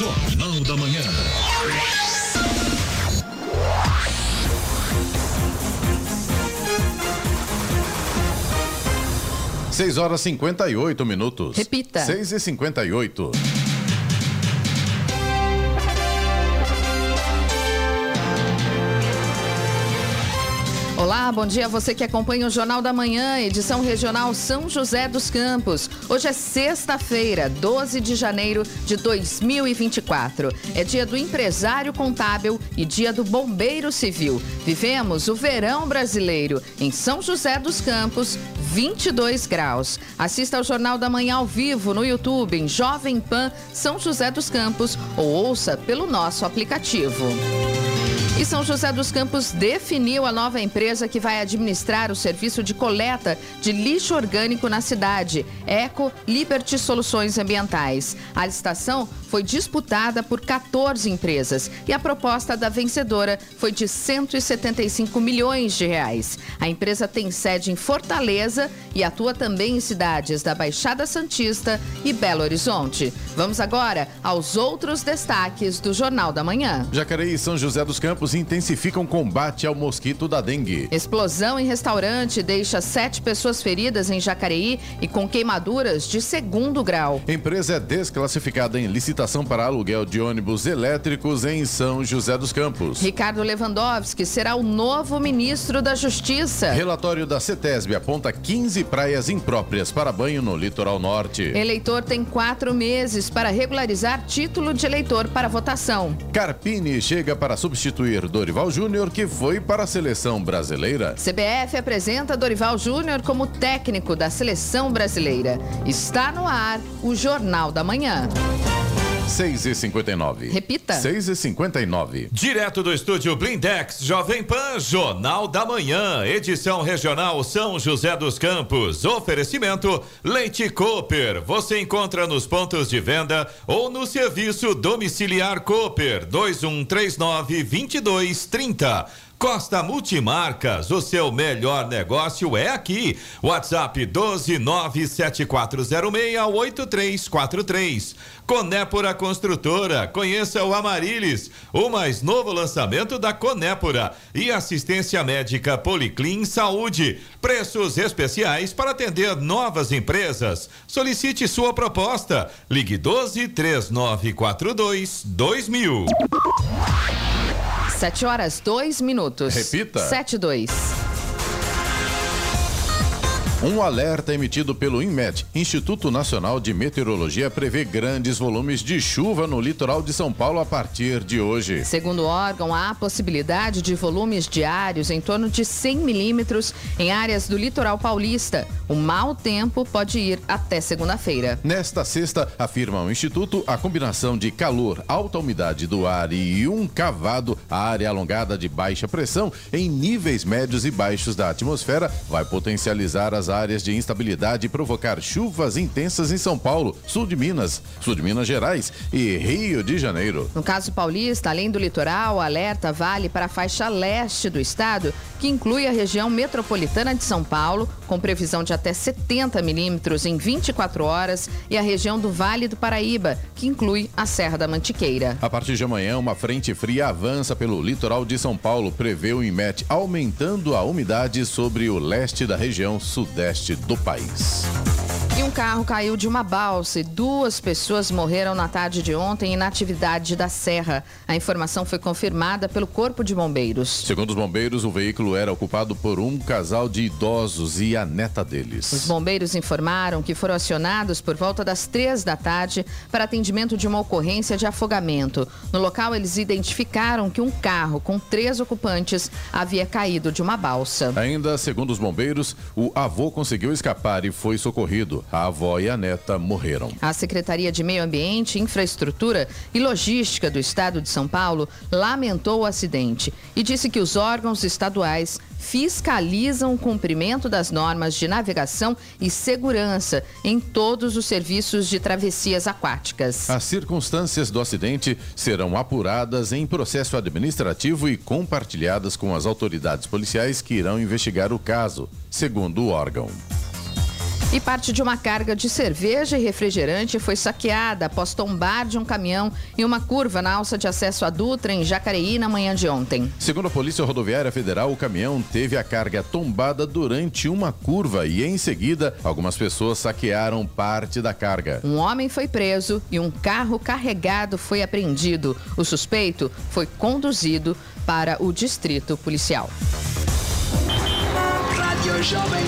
Jornal da Manhã. Seis horas cinquenta e oito minutos. Repita. Seis e cinquenta e oito. Bom dia a você que acompanha o Jornal da Manhã, edição regional São José dos Campos. Hoje é sexta-feira, 12 de janeiro de 2024. É dia do empresário contábil e dia do bombeiro civil. Vivemos o verão brasileiro em São José dos Campos, 22 graus. Assista ao Jornal da Manhã ao vivo no YouTube em Jovem Pan São José dos Campos ou ouça pelo nosso aplicativo. E São José dos Campos definiu a nova empresa que vai administrar o serviço de coleta de lixo orgânico na cidade, Eco Liberty Soluções Ambientais. A licitação foi disputada por 14 empresas e a proposta da vencedora foi de 175 milhões de reais. A empresa tem sede em Fortaleza e atua também em cidades da Baixada Santista e Belo Horizonte. Vamos agora aos outros destaques do Jornal da Manhã. Jacareí e São José dos Campos intensificam combate ao mosquito da dengue. Explosão em restaurante deixa sete pessoas feridas em Jacareí e com queimaduras de segundo grau. Empresa é desclassificada em licitação para aluguel de ônibus elétricos em São José dos Campos. Ricardo Lewandowski será o novo ministro da Justiça. Relatório da CETESB aponta 15 praias impróprias para banho no litoral norte. Eleitor tem quatro meses para regularizar título de eleitor para votação. Carpini chega para substituir Dorival Júnior, que foi para a seleção brasileira. CBF apresenta Dorival Júnior como técnico da seleção brasileira. Está no ar o Jornal da Manhã. 6 e 59 Repita. 6 e 59 Direto do estúdio Blindex, Jovem Pan, Jornal da Manhã, edição regional São José dos Campos. Oferecimento Leite Cooper. Você encontra nos pontos de venda ou no serviço domiciliar Cooper 2139 2230. Costa Multimarcas, o seu melhor negócio é aqui. WhatsApp 12974068343. Conépora Construtora, conheça o Amarilis, o mais novo lançamento da Conépora e assistência médica Policlin Saúde. Preços especiais para atender novas empresas. Solicite sua proposta. Ligue 12 3942 2000. Sete horas, dois minutos. Repita. Sete, dois. Um alerta emitido pelo INMET, Instituto Nacional de Meteorologia, prevê grandes volumes de chuva no litoral de São Paulo a partir de hoje. Segundo o órgão, há possibilidade de volumes diários em torno de 100 milímetros em áreas do litoral paulista. O mau tempo pode ir até segunda-feira. Nesta sexta, afirma o Instituto, a combinação de calor, alta umidade do ar e um cavado, a área alongada de baixa pressão em níveis médios e baixos da atmosfera, vai potencializar as áreas de instabilidade e provocar chuvas intensas em São Paulo, sul de Minas, sul de Minas Gerais e Rio de Janeiro. No caso paulista, além do litoral, alerta vale para a faixa leste do estado, que inclui a região metropolitana de São Paulo, com previsão de até 70 milímetros em 24 horas, e a região do Vale do Paraíba, que inclui a Serra da Mantiqueira. A partir de amanhã, uma frente fria avança pelo litoral de São Paulo, prevê o IMET, aumentando a umidade sobre o leste da região sudeste do país. E um carro caiu de uma balsa e duas pessoas morreram na tarde de ontem na atividade da Serra. A informação foi confirmada pelo Corpo de Bombeiros. Segundo os bombeiros, o veículo era ocupado por um casal de idosos e a neta deles. Os bombeiros informaram que foram acionados por volta das três da tarde para atendimento de uma ocorrência de afogamento. No local, eles identificaram que um carro com três ocupantes havia caído de uma balsa. Ainda segundo os bombeiros, o avô conseguiu escapar e foi socorrido. A avó e a neta morreram. A Secretaria de Meio Ambiente, Infraestrutura e Logística do Estado de São Paulo lamentou o acidente e disse que os órgãos estaduais fiscalizam o cumprimento das normas de navegação e segurança em todos os serviços de travessias aquáticas. As circunstâncias do acidente serão apuradas em processo administrativo e compartilhadas com as autoridades policiais que irão investigar o caso, segundo o órgão. E parte de uma carga de cerveja e refrigerante foi saqueada após tombar de um caminhão em uma curva na alça de acesso à Dutra, em Jacareí, na manhã de ontem. Segundo a Polícia Rodoviária Federal, o caminhão teve a carga tombada durante uma curva e, em seguida, algumas pessoas saquearam parte da carga. Um homem foi preso e um carro carregado foi apreendido. O suspeito foi conduzido para o distrito policial. Rádio Jovem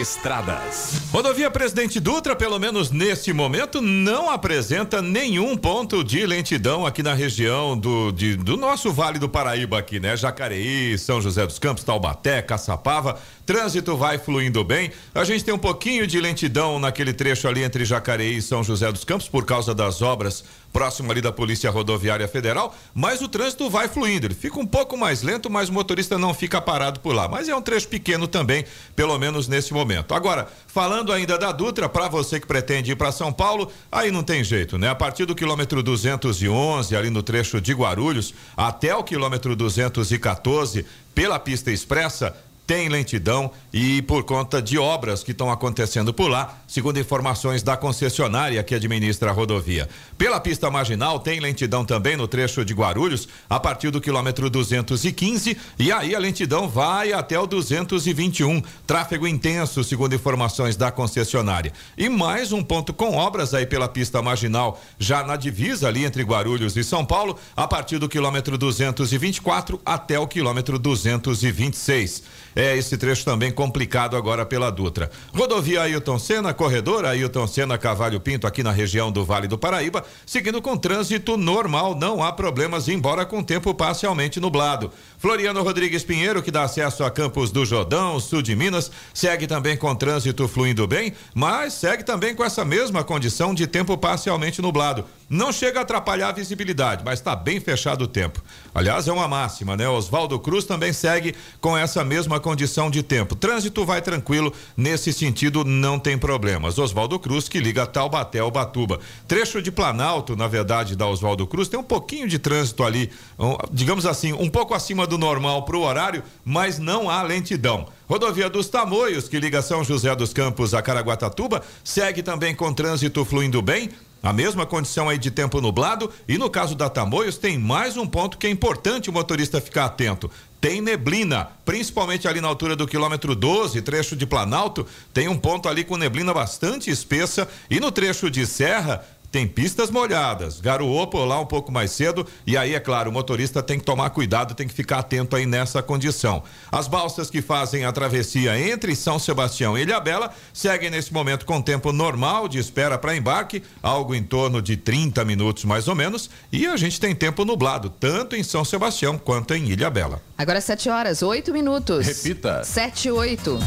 Estradas. Rodovia Presidente Dutra, pelo menos neste momento, não apresenta nenhum ponto de lentidão aqui na região do, de, do nosso Vale do Paraíba aqui, né? Jacareí, São José dos Campos, Taubaté, Caçapava. Trânsito vai fluindo bem. A gente tem um pouquinho de lentidão naquele trecho ali entre Jacareí e São José dos Campos por causa das obras próximo ali da Polícia Rodoviária Federal, mas o trânsito vai fluindo. Ele fica um pouco mais lento, mas o motorista não fica parado por lá. Mas é um trecho pequeno também, pelo menos nesse momento. Agora, falando ainda da Dutra, para você que pretende ir para São Paulo, aí não tem jeito, né? A partir do quilômetro 211, ali no trecho de Guarulhos, até o quilômetro 214, pela pista expressa, tem lentidão e por conta de obras que estão acontecendo por lá, segundo informações da concessionária que administra a rodovia. Pela pista marginal tem lentidão também no trecho de Guarulhos, a partir do quilômetro 215 e aí a lentidão vai até o 221. Tráfego intenso, segundo informações da concessionária. E mais um ponto com obras aí pela pista marginal, já na divisa ali entre Guarulhos e São Paulo, a partir do quilômetro 224 até o quilômetro 226. É esse trecho também complicado agora pela Dutra. Rodovia Ailton Senna, corredor Ailton Senna Cavalho Pinto, aqui na região do Vale do Paraíba, seguindo com trânsito normal, não há problemas, embora com tempo parcialmente nublado. Floriano Rodrigues Pinheiro, que dá acesso a Campos do Jordão, sul de Minas, segue também com trânsito fluindo bem, mas segue também com essa mesma condição de tempo parcialmente nublado. Não chega a atrapalhar a visibilidade, mas está bem fechado o tempo. Aliás, é uma máxima, né? Oswaldo Cruz também segue com essa mesma condição de tempo. Trânsito vai tranquilo, nesse sentido não tem problemas. Oswaldo Cruz que liga Taubaté ao Batuba. Trecho de Planalto, na verdade, da Oswaldo Cruz, tem um pouquinho de trânsito ali, um, digamos assim, um pouco acima do normal para o horário, mas não há lentidão. Rodovia dos Tamoios, que liga São José dos Campos a Caraguatatuba, segue também com trânsito fluindo bem. A mesma condição aí de tempo nublado e no caso da Tamoios tem mais um ponto que é importante o motorista ficar atento. Tem neblina, principalmente ali na altura do quilômetro 12, trecho de Planalto, tem um ponto ali com neblina bastante espessa e no trecho de Serra tem pistas molhadas, garoou por lá um pouco mais cedo e aí, é claro, o motorista tem que tomar cuidado, tem que ficar atento aí nessa condição. As balsas que fazem a travessia entre São Sebastião e Ilhabela seguem nesse momento com tempo normal de espera para embarque, algo em torno de 30 minutos mais ou menos, e a gente tem tempo nublado, tanto em São Sebastião quanto em Ilhabela. Agora 7 horas, 8 minutos. Repita. 7 e 8.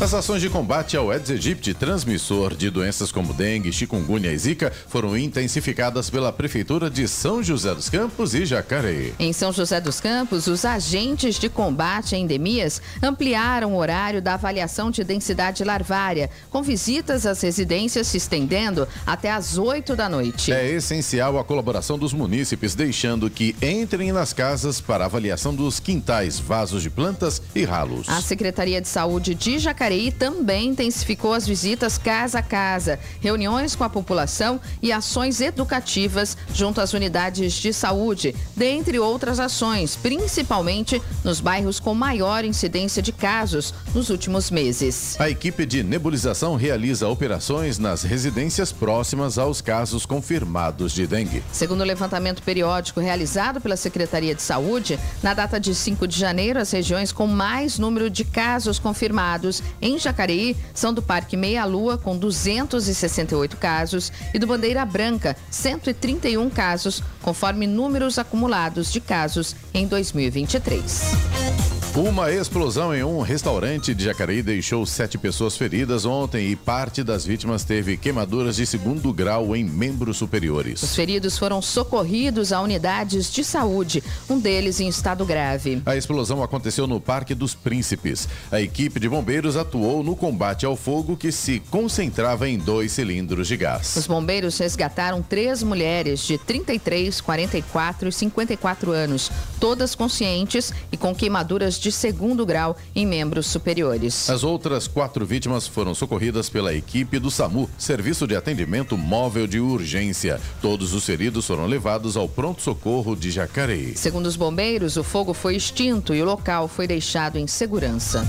As ações de combate ao Aedes aegypti, transmissor de doenças como dengue, chikungunya e zika, foram intensificadas pela Prefeitura de São José dos Campos e Jacareí. Em São José dos Campos, os agentes de combate a endemias ampliaram o horário da avaliação de densidade larvária, com visitas às residências se estendendo até às 8 da noite. É essencial a colaboração dos munícipes, deixando que entrem nas casas para avaliação dos quintais, vasos de plantas e ralos. A Secretaria de Saúde de Jacareí Jacareí também intensificou as visitas casa a casa, reuniões com a população e ações educativas junto às unidades de saúde, dentre outras ações, principalmente nos bairros com maior incidência de casos nos últimos meses. A equipe de nebulização realiza operações nas residências próximas aos casos confirmados de dengue. Segundo o levantamento periódico realizado pela Secretaria de Saúde, na data de 5 de janeiro, as regiões com mais número de casos confirmados em Jacareí são do Parque Meia Lua, com 268 casos, e do Bandeira Branca, 131 casos, conforme números acumulados de casos em 2023. Uma explosão em um restaurante de Jacareí deixou sete pessoas feridas ontem e parte das vítimas teve queimaduras de segundo grau em membros superiores. Os feridos foram socorridos a unidades de saúde, um deles em estado grave. A explosão aconteceu no Parque dos Príncipes. A equipe de bombeiros atuou no combate ao fogo que se concentrava em dois cilindros de gás. Os bombeiros resgataram três mulheres de 33, 44 e 54 anos, todas conscientes e com queimaduras de segundo grau em membros superiores. As outras quatro vítimas foram socorridas pela equipe do SAMU, Serviço de Atendimento Móvel de Urgência. Todos os feridos foram levados ao pronto-socorro de Jacareí. Segundo os bombeiros, o fogo foi extinto e o local foi deixado em segurança.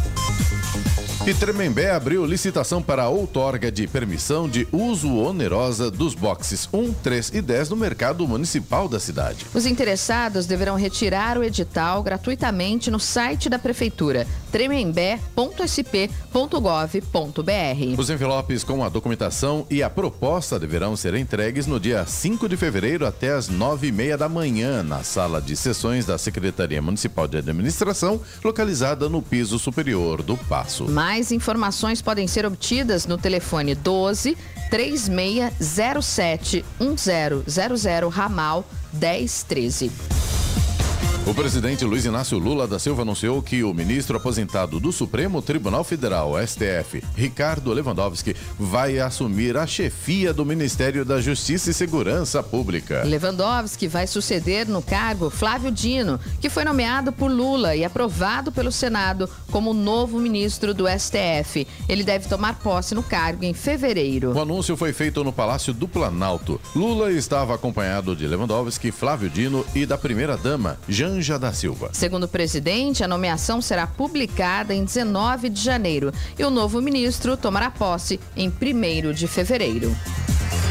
E Tremembé abriu licitação para a outorga de permissão de uso onerosa dos boxes 1, 3 e 10 no mercado municipal da cidade. Os interessados deverão retirar o edital gratuitamente no site da Prefeitura, tremembé.sp.gov.br. Os envelopes com a documentação e a proposta deverão ser entregues no dia 5 de fevereiro até as 9 e meia da manhã, na sala de sessões da Secretaria Municipal de Administração, localizada no piso superior do Passo. Mais informações podem ser obtidas no telefone 12 3607 1000 ramal 1013. O presidente Luiz Inácio Lula da Silva anunciou que o ministro aposentado do Supremo Tribunal Federal, STF, Ricardo Lewandowski, vai assumir a chefia do Ministério da Justiça e Segurança Pública. Lewandowski vai suceder no cargo Flávio Dino, que foi nomeado por Lula e aprovado pelo Senado como novo ministro do STF. Ele deve tomar posse no cargo em fevereiro. O anúncio foi feito no Palácio do Planalto. Lula estava acompanhado de Lewandowski, Flávio Dino e da primeira-dama, Janja da Silva. Segundo o presidente, a nomeação será publicada em 19 de janeiro e o novo ministro tomará posse em 1 de fevereiro.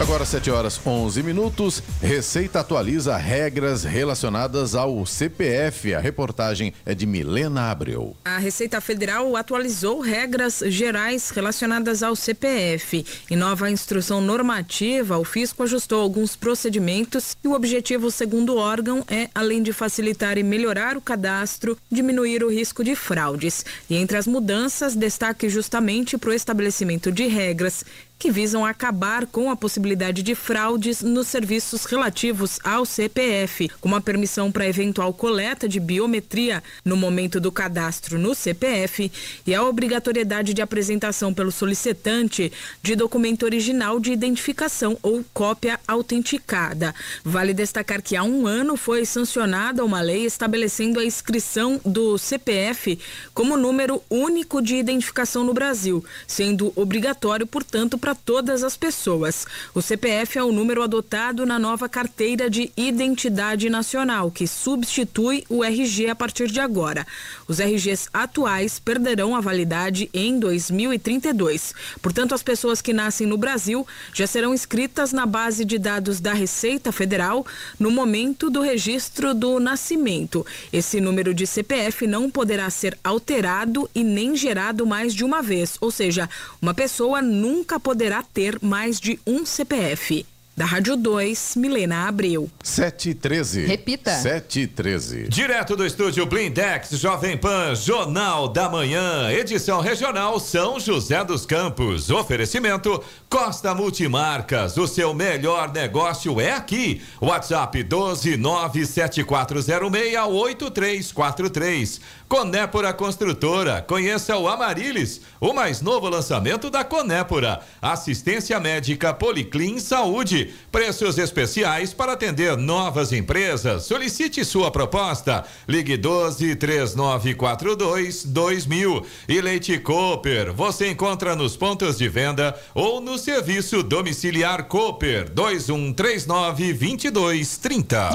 Agora 7 horas 11 minutos. Receita atualiza regras relacionadas ao CPF. A reportagem é de Milena Abreu. A Receita Federal atualizou regras gerais relacionadas ao CPF. Em nova instrução normativa, o fisco ajustou alguns procedimentos e o objetivo, segundo o órgão, é, além de facilitar e melhorar o cadastro, diminuir o risco de fraudes. E entre as mudanças, destaque justamente para o estabelecimento de regras que visam acabar com a possibilidade de fraudes nos serviços relativos ao CPF, como a permissão para eventual coleta de biometria no momento do cadastro no CPF e a obrigatoriedade de apresentação pelo solicitante de documento original de identificação ou cópia autenticada. Vale destacar que há um ano foi sancionada uma lei estabelecendo a inscrição do CPF como número único de identificação no Brasil, sendo obrigatório, portanto, para para todas as pessoas. O CPF é o número adotado na nova carteira de identidade nacional, que substitui o RG a partir de agora. Os RGs atuais perderão a validade em 2032. Portanto, as pessoas que nascem no Brasil já serão inscritas na base de dados da Receita Federal no momento do registro do nascimento. Esse número de CPF não poderá ser alterado e nem gerado mais de uma vez, ou seja, uma pessoa nunca poderá poderá ter mais de um CPF. Da Rádio 2, Milena Abreu. 713. Repita. 713. Direto do estúdio Blindex, Jovem Pan, Jornal da Manhã, edição regional São José dos Campos. Oferecimento Costa Multimarcas. O seu melhor negócio é aqui. WhatsApp 12974068343. Conépora Construtora. Conheça o Amarilis, o mais novo lançamento da Conépora. Assistência médica Policlin Saúde. Preços especiais para atender novas empresas. Solicite sua proposta. Ligue 12 3942 2000. E Leite Cooper. Você encontra nos pontos de venda ou no serviço domiciliar Cooper 2139 2230.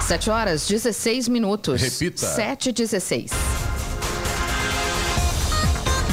7 horas 16 minutos. Repita. 7 e 16.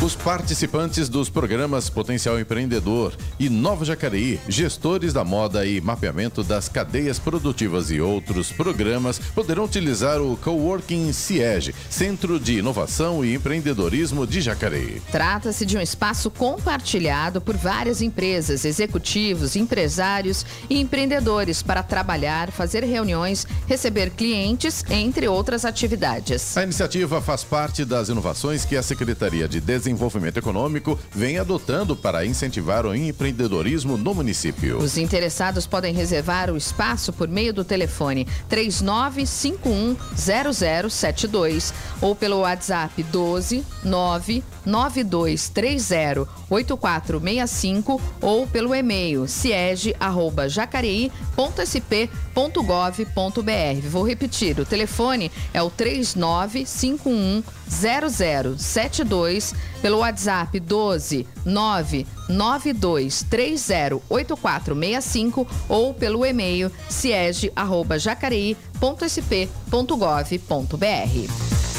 Os participantes dos programas Potencial Empreendedor e Nova Jacareí, gestores da moda e mapeamento das cadeias produtivas e outros programas poderão utilizar o Coworking CIEG, Centro de Inovação e Empreendedorismo de Jacareí. Trata-se de um espaço compartilhado por várias empresas, executivos, empresários e empreendedores para trabalhar, fazer reuniões, receber clientes, entre outras atividades. A iniciativa faz parte das inovações que a Secretaria de Desenvolvimento Desenvolvimento Econômico vem adotando para incentivar o empreendedorismo no município. Os interessados podem reservar o espaço por meio do telefone 39510072 ou pelo WhatsApp 12 9 92308465 ou pelo e-mail ciege@jacareí.sp.gov.br. Vou repetir, o telefone é o 3951 0072 pelo WhatsApp 12 992308465 ou pelo e-mail ciege@jacareí.sp.gov.br.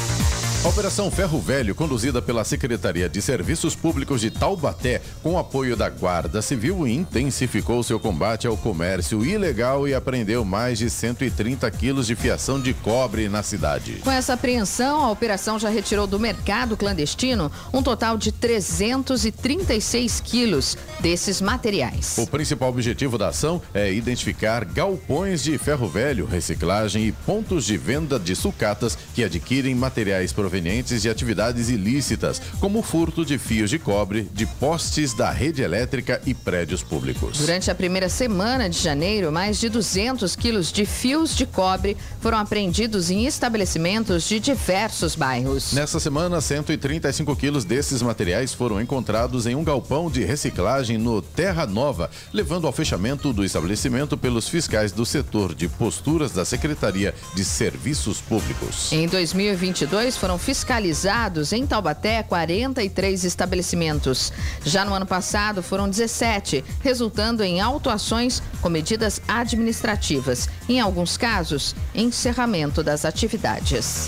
A Operação Ferro Velho, conduzida pela Secretaria de Serviços Públicos de Taubaté, com apoio da Guarda Civil, intensificou seu combate ao comércio ilegal e apreendeu mais de 130 quilos de fiação de cobre na cidade. Com essa apreensão, a operação já retirou do mercado clandestino um total de 336 quilos desses materiais. O principal objetivo da ação é identificar galpões de ferro velho, reciclagem e pontos de venda de sucatas que adquirem materiais provenientes provenientes de atividades ilícitas, como furto de fios de cobre de postes da rede elétrica e prédios públicos. Durante a primeira semana de janeiro, mais de 200 quilos de fios de cobre foram apreendidos em estabelecimentos de diversos bairros. Nessa semana, 135 quilos desses materiais foram encontrados em um galpão de reciclagem no Terra Nova, levando ao fechamento do estabelecimento pelos fiscais do setor de posturas da Secretaria de Serviços Públicos. Em 2022, foram fiscalizados em Taubaté 43 estabelecimentos. Já no ano passado foram 17, resultando em autuações com medidas administrativas. Em alguns casos, encerramento das atividades.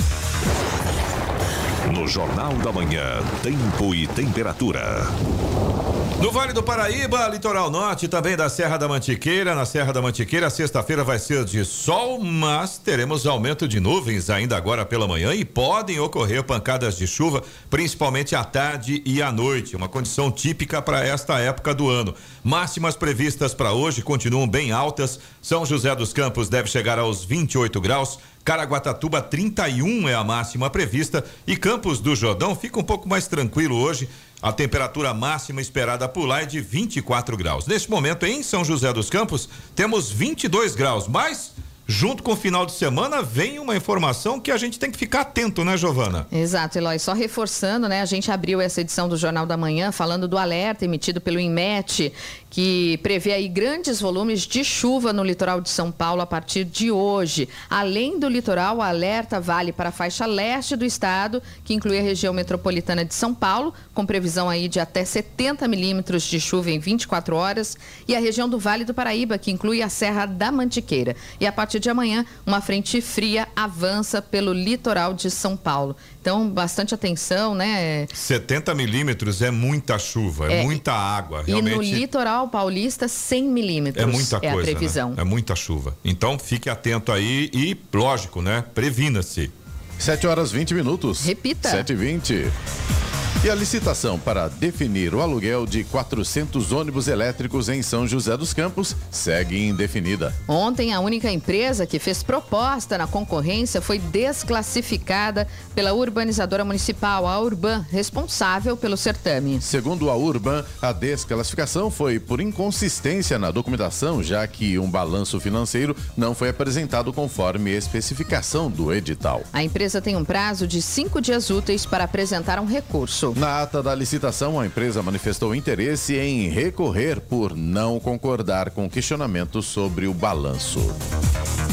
No Jornal da Manhã, Tempo e Temperatura. No Vale do Paraíba, litoral norte, também da Serra da Mantiqueira. Na Serra da Mantiqueira, sexta-feira vai ser de sol, mas teremos aumento de nuvens ainda agora pela manhã e podem ocorrer pancadas de chuva, principalmente à tarde e à noite. Uma condição típica para esta época do ano. Máximas previstas para hoje continuam bem altas. São José dos Campos deve chegar aos 28 graus. Caraguatatuba 31 é a máxima prevista e Campos do Jordão fica um pouco mais tranquilo hoje. A temperatura máxima esperada por lá é de 24 graus. Neste momento, em São José dos Campos, temos 22 graus, mas junto com o final de semana, vem uma informação que a gente tem que ficar atento, né, Giovana? Exato, Eloy. Só reforçando, né? A gente abriu essa edição do Jornal da Manhã falando do alerta emitido pelo INMET, que prevê aí grandes volumes de chuva no litoral de São Paulo a partir de hoje. Além do litoral, o alerta vale para a faixa leste do estado, que inclui a região metropolitana de São Paulo, com previsão aí de até 70 milímetros de chuva em 24 horas, e a região do Vale do Paraíba, que inclui a Serra da Mantiqueira. E a partir partir de amanhã, uma frente fria avança pelo litoral de São Paulo. Então, bastante atenção, né? 70 milímetros é muita chuva, é, é muita água. Realmente... E no litoral paulista, 100 milímetros. É muita coisa. É a previsão. Né? É muita chuva. Então, fique atento aí e, lógico, né? Previna-se. 7 horas 20 minutos. Repita. 7 e 20. E a licitação para definir o aluguel de 400 ônibus elétricos em São José dos Campos segue indefinida. Ontem, a única empresa que fez proposta na concorrência foi desclassificada pela urbanizadora municipal, a Urban, responsável pelo certame. Segundo a Urban, a desclassificação foi por inconsistência na documentação, já que um balanço financeiro não foi apresentado conforme especificação do edital. A empresa tem um prazo de cinco dias úteis para apresentar um recurso. Na ata da licitação, a empresa manifestou interesse em recorrer por não concordar com questionamentos sobre o balanço.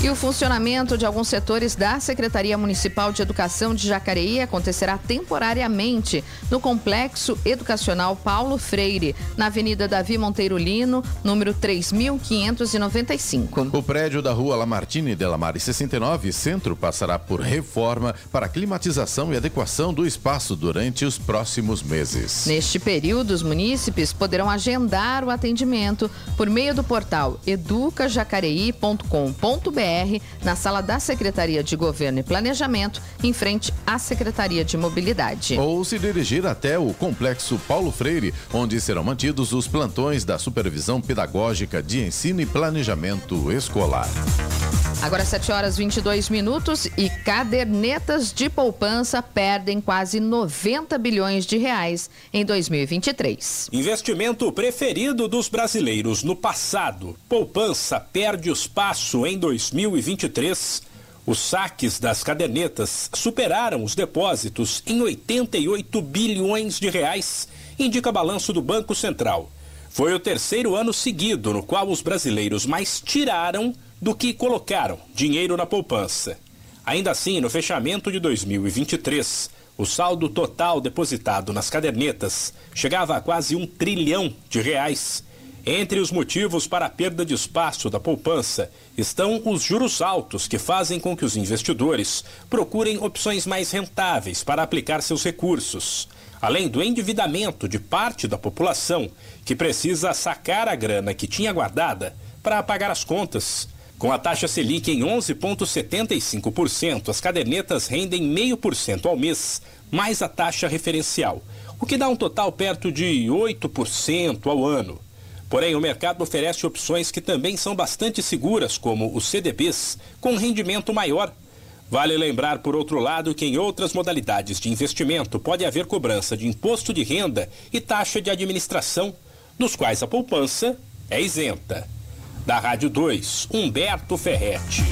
E o funcionamento de alguns setores da Secretaria Municipal de Educação de Jacareí acontecerá temporariamente no Complexo Educacional Paulo Freire, na Avenida Davi Monteiro Lino, número 3595. O prédio da Rua Lamartine de Lamare 69, centro, passará por reforma para climatização e adequação do espaço durante os próximos meses. Neste período, os munícipes poderão agendar o atendimento por meio do portal educajacareí.com.br na sala da Secretaria de Governo e Planejamento, em frente à Secretaria de Mobilidade. Ou se dirigir até o Complexo Paulo Freire, onde serão mantidos os plantões da Supervisão Pedagógica de Ensino e Planejamento Escolar. Agora 7 horas 22 minutos e cadernetas de poupança perdem quase 90 bilhões de reais em 2023. Investimento preferido dos brasileiros no passado. Poupança perde espaço em 2023. Os saques das cadernetas superaram os depósitos em 88 bilhões de reais, indica balanço do Banco Central. Foi o terceiro ano seguido no qual os brasileiros mais tiraram do que colocaram dinheiro na poupança. Ainda assim, no fechamento de 2023, o saldo total depositado nas cadernetas chegava a quase um trilhão de reais entre os motivos para a perda de espaço da poupança estão os juros altos que fazem com que os investidores procurem opções mais rentáveis para aplicar seus recursos, além do endividamento de parte da população que precisa sacar a grana que tinha guardada para pagar as contas. Com a taxa Selic em 11,75%, as cadernetas rendem 0,5% ao mês, mais a taxa referencial, o que dá um total perto de 8% ao ano. Porém, o mercado oferece opções que também são bastante seguras, como os CDBs, com rendimento maior. Vale lembrar, por outro lado, que em outras modalidades de investimento pode haver cobrança de imposto de renda e taxa de administração, dos quais a poupança é isenta. Da Rádio 2, Humberto Ferretti.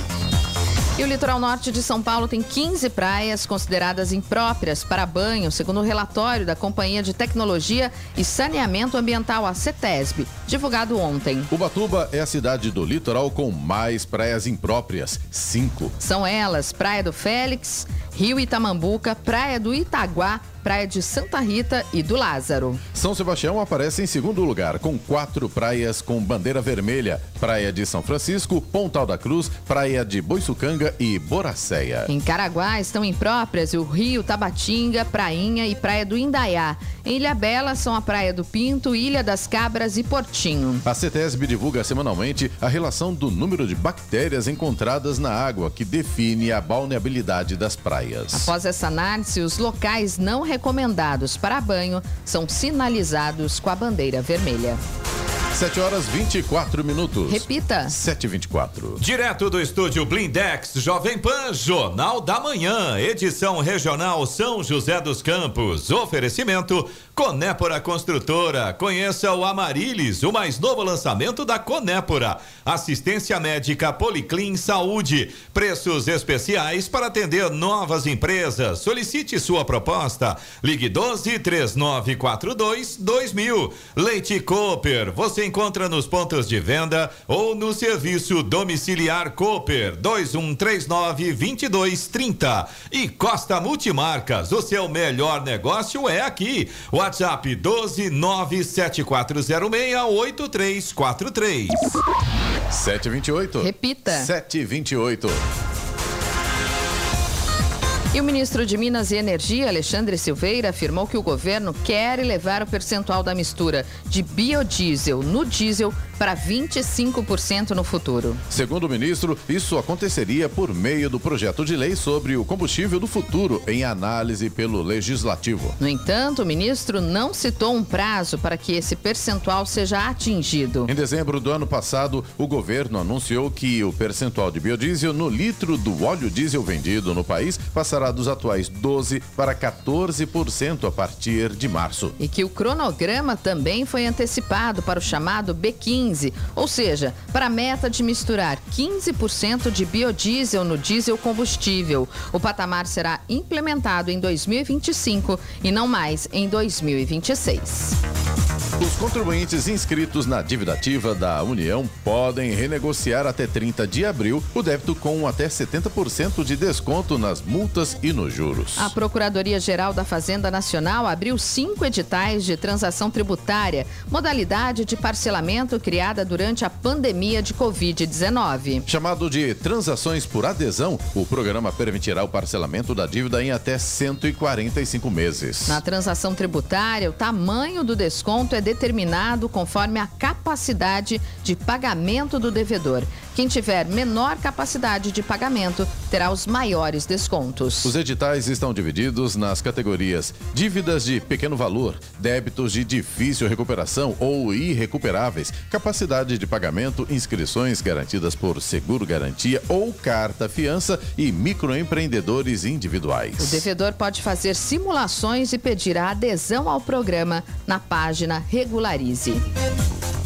E o litoral norte de São Paulo tem 15 praias consideradas impróprias para banho, segundo o relatório da Companhia de Tecnologia e Saneamento Ambiental, a CETESB, divulgado ontem. Ubatuba é a cidade do litoral com mais praias impróprias, cinco. São elas Praia do Félix, Rio Itamambuca, Praia do Itaguá, Praia de Santa Rita e do Lázaro. São Sebastião aparece em segundo lugar, com quatro praias com bandeira vermelha: Praia de São Francisco, Pontal da Cruz, Praia de Boiçucanga e Boracéia. Em Caraguá estão impróprias o Rio Tabatinga, Prainha e Praia do Indaiá. Em Ilha Bela são a Praia do Pinto, Ilha das Cabras e Portinho. A CETESB divulga semanalmente a relação do número de bactérias encontradas na água, que define a balneabilidade das praias. Após essa análise, os locais não recomendados para banho são sinalizados com a bandeira vermelha. 7 horas 24 minutos. Repita. 7h24. Direto do estúdio Blindex, Jovem Pan, Jornal da Manhã, edição regional São José dos Campos. Oferecimento Conépora Construtora. Conheça o Amarilis, o mais novo lançamento da Conépora. Assistência médica Policlin Saúde. Preços especiais para atender novas empresas. Solicite sua proposta. Ligue 12 3942 2000. Leite Cooper. Você encontra nos pontos de venda ou no serviço domiciliar Cooper 2139 2230. E Costa Multimarcas, o seu melhor negócio é aqui. WhatsApp 12974068343. 728. Repita. 728. E o ministro de Minas e Energia, Alexandre Silveira, afirmou que o governo quer elevar o percentual da mistura de biodiesel no diesel para 25% no futuro. Segundo o ministro, isso aconteceria por meio do projeto de lei sobre o combustível do futuro, em análise pelo legislativo. No entanto, o ministro não citou um prazo para que esse percentual seja atingido. Em dezembro do ano passado, o governo anunciou que o percentual de biodiesel no litro do óleo diesel vendido no país passará dos atuais 12 para 14% a partir de março. E que o cronograma também foi antecipado para o chamado B15 15, ou seja, para a meta de misturar 15% de biodiesel no diesel combustível. O patamar será implementado em 2025 e não mais em 2026. Os contribuintes inscritos na dívida ativa da União podem renegociar até 30 de abril o débito com até 70% de desconto nas multas e nos juros. A Procuradoria-Geral da Fazenda Nacional abriu cinco editais de transação tributária, modalidade de parcelamento criada durante a pandemia de Covid-19. Chamado de transações por adesão, o programa permitirá o parcelamento da dívida em até 145 meses. Na transação tributária, o tamanho do desconto é determinado conforme a capacidade de pagamento do devedor. Quem tiver menor capacidade de pagamento terá os maiores descontos. Os editais estão divididos nas categorias dívidas de pequeno valor, débitos de difícil recuperação ou irrecuperáveis, capacidade de pagamento, inscrições garantidas por seguro garantia ou carta fiança e microempreendedores individuais. O devedor pode fazer simulações e pedir a adesão ao programa na página Regularize.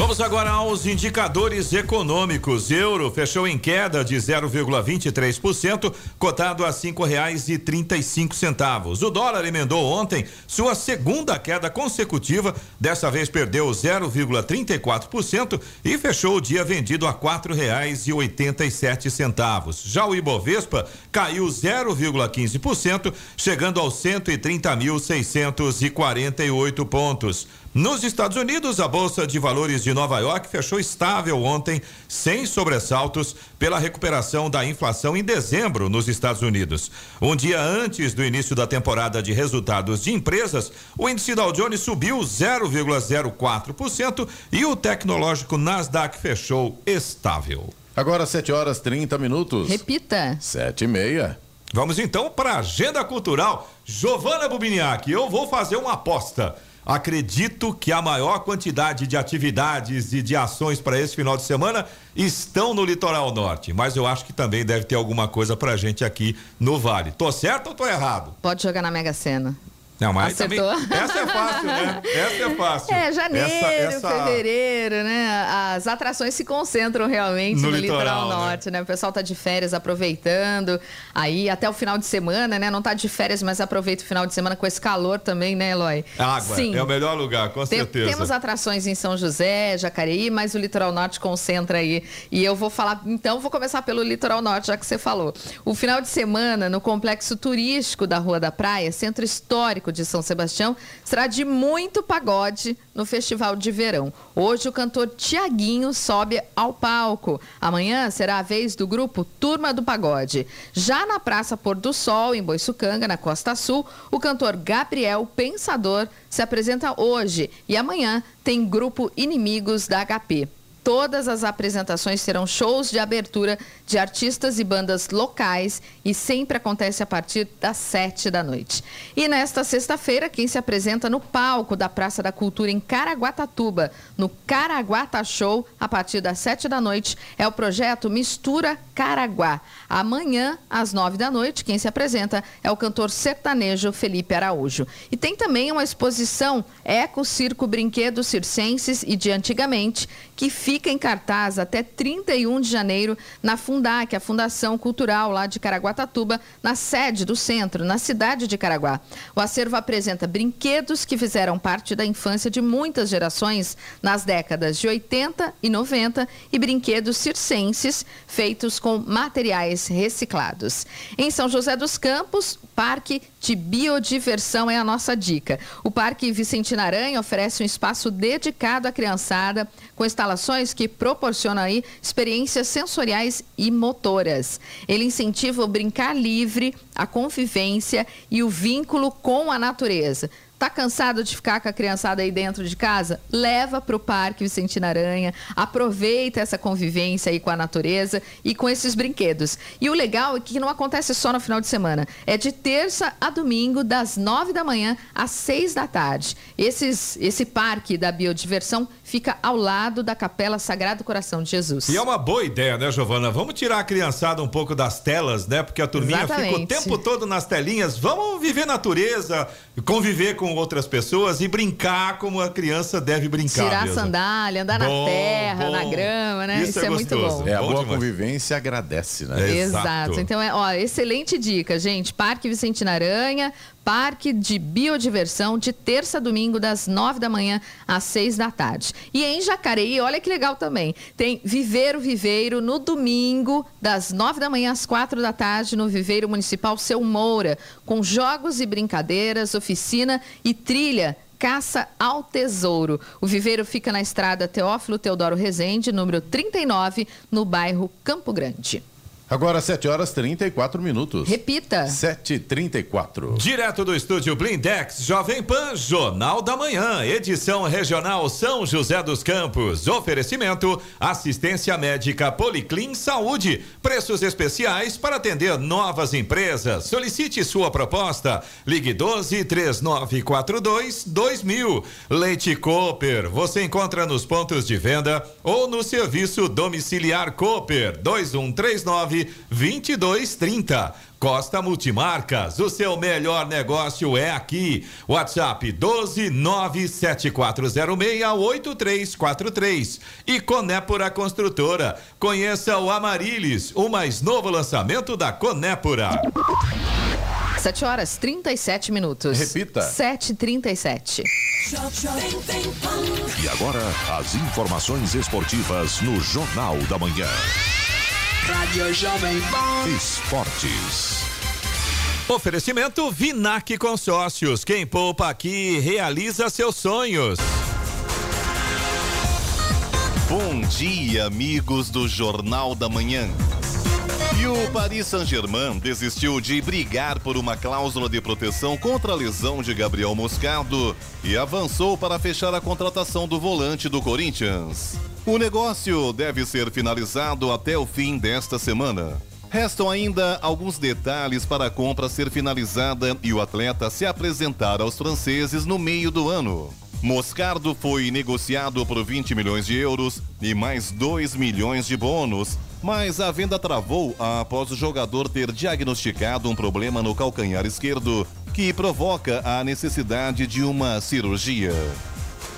Vamos agora aos indicadores econômicos. Euro fechou em queda de 0,23%, cotado a cinco reais e trinta e cinco centavos. O dólar emendou ontem sua segunda queda consecutiva. Dessa vez perdeu 0,34% e fechou o dia vendido a quatro reais e oitenta e sete centavos. Já o Ibovespa caiu 0,15%, chegando aos 130.648 pontos. Nos Estados Unidos, a Bolsa de Valores de Nova York fechou estável ontem, sem sobressaltos, pela recuperação da inflação em dezembro nos Estados Unidos. Um dia antes do início da temporada de resultados de empresas, o índice Dow Jones subiu 0,04% e o tecnológico Nasdaq fechou estável. Agora 7 horas 30 minutos. Repita. 7 e meia. Vamos então para a agenda cultural. Giovana Bubiniak, eu vou fazer uma aposta. Acredito que a maior quantidade de atividades e de ações para esse final de semana estão no litoral norte, mas eu acho que também deve ter alguma coisa pra gente aqui no Vale. Tô certo ou tô errado? Pode jogar na Mega Sena. Não, mas também, essa é fácil, né? Essa é fácil. É, janeiro, Essa- essa- fevereiro, né? As atrações se concentram realmente No no, litoral, litoral, né? norte, né? O pessoal tá de férias aproveitando. Aí até o final de semana, né? Não tá de férias, mas aproveita o final de semana com esse calor também, né, Eloy? Água Sim. é o melhor lugar, com Tem- certeza. temos atrações em São José, Jacareí, mas o litoral norte concentra aí. E eu vou falar, então, vou começar pelo litoral norte, já que você falou. O final de semana no complexo turístico da Rua da Praia, centro histórico de São Sebastião, será de muito pagode no festival de verão. Hoje o cantor Tiaguinho sobe ao palco. Amanhã será a vez do grupo Turma do Pagode. Já na Praça Pôr do Sol, em Boiçucanga, na Costa Sul, o cantor Gabriel Pensador se apresenta hoje e amanhã tem grupo Inimigos da HP. Todas as apresentações serão shows de abertura de artistas e bandas locais e sempre acontece a partir das sete da noite. E nesta sexta-feira, quem se apresenta no palco da Praça da Cultura em Caraguatatuba, no Caraguata Show, a partir das sete da noite, é o projeto Mistura Caraguá. Amanhã, às nove da noite, quem se apresenta é o cantor sertanejo Felipe Araújo. E tem também uma exposição Eco Circo Brinquedos Circenses e de Antigamente, que fica em cartaz até 31 de janeiro na Fundac, a Fundação Cultural lá de Caraguatatuba, na sede do centro, na cidade de Caraguá. O acervo apresenta brinquedos que fizeram parte da infância de muitas gerações nas décadas de 80 e 90 e brinquedos circenses feitos com materiais reciclados. Em São José dos Campos, Parque de Biodiversão é a nossa dica. O Parque Vicentina Aranha oferece um espaço dedicado à criançada, com instalações que proporcionam aí experiências sensoriais e motoras. Ele incentiva o brincar livre, a convivência e o vínculo com a natureza. Tá cansado de ficar com a criançada aí dentro de casa? Leva para o Parque Vicentina Aranha, aproveita essa convivência aí com a natureza e com esses brinquedos. E o legal é que não acontece só no final de semana, é de terça a domingo, das nove da manhã às seis da tarde. Esses, esse parque da biodiversão fica ao lado da Capela Sagrado Coração de Jesus. E é uma boa ideia, né, Giovana? Vamos tirar a criançada um pouco das telas, né? Porque a turminha fica o Exatamente. tempo todo nas telinhas. Vamos viver natureza, conviver com outras pessoas e brincar como a criança deve brincar. Tirar a mesmo. sandália, andar Bom, na terra, bom. na grama, né? Isso Isso, é é, muito bom. É, a Bom boa demais. convivência agradece, né? É. Exato. Exato. Então, é, ó, excelente dica, gente. Parque Vicentina Aranha, Parque de Biodiversão, de terça a domingo, das nove da manhã às seis da tarde. E em Jacareí, olha que legal também. Tem Viveiro Viveiro no domingo, das nove da manhã às quatro da tarde, no Viveiro Municipal Seu Moura, com jogos e brincadeiras, oficina e trilha. Caça ao Tesouro. O viveiro fica na estrada Teófilo Teodoro Rezende, número 39, no bairro Campo Grande. Agora 7 horas 34 minutos. Repita. 7h34. Direto do estúdio Blindex, Jovem Pan, Jornal da Manhã, edição regional São José dos Campos. Oferecimento: assistência médica Policlin Saúde. Preços especiais para atender novas empresas. Solicite sua proposta. Ligue 12 3942 2000. Leite Cooper. Você encontra nos pontos de venda ou no serviço domiciliar Cooper 2139 2230. Costa Multimarcas, o seu melhor negócio é aqui. WhatsApp 12974068343 e Conépora Construtora. Conheça o Amarilis, o mais novo lançamento da Conépora. 7 horas 37 minutos. Repita. 7h37. E agora, as informações esportivas no Jornal da Manhã. Rádio Jovem Pan. Esportes. Oferecimento Vinac Consórcios. Quem poupa aqui realiza seus sonhos. Bom dia, amigos do Jornal da Manhã. E o Paris Saint-Germain desistiu de brigar por uma cláusula de proteção contra a lesão de Gabriel Moscardo e avançou para fechar a contratação do volante do Corinthians. O negócio deve ser finalizado até o fim desta semana. Restam ainda alguns detalhes para a compra ser finalizada e o atleta se apresentar aos franceses no meio do ano. Moscardo foi negociado por 20 milhões de euros e mais 2 milhões de bônus, mas a venda travou após o jogador ter diagnosticado um problema no calcanhar esquerdo que provoca a necessidade de uma cirurgia.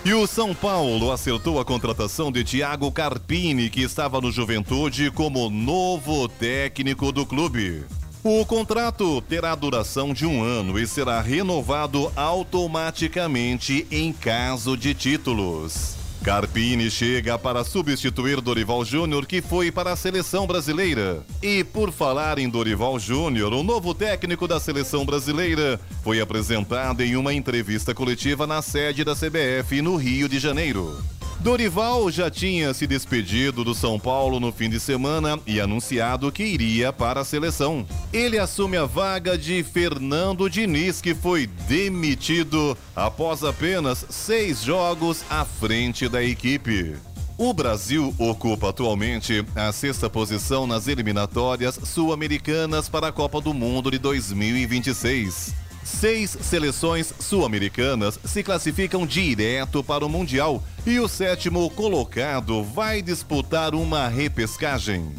E o São Paulo acertou a contratação de Thiago Carpini, que estava no Juventude, como novo técnico do clube. O contrato terá duração de um ano e será renovado automaticamente em caso de títulos. Carpini chega para substituir Dorival Júnior, que foi para a seleção brasileira. E por falar em Dorival Júnior, o novo técnico da seleção brasileira foi apresentado em uma entrevista coletiva na sede da CBF no Rio de Janeiro. Dorival já tinha se despedido do São Paulo no fim de semana e anunciado que iria para a seleção. Ele assume a vaga de Fernando Diniz, que foi demitido após apenas seis jogos à frente da equipe. O Brasil ocupa atualmente a sexta posição nas eliminatórias sul-americanas para a Copa do Mundo de 2026. Seis seleções sul-americanas se classificam direto para o Mundial e o sétimo colocado vai disputar uma repescagem.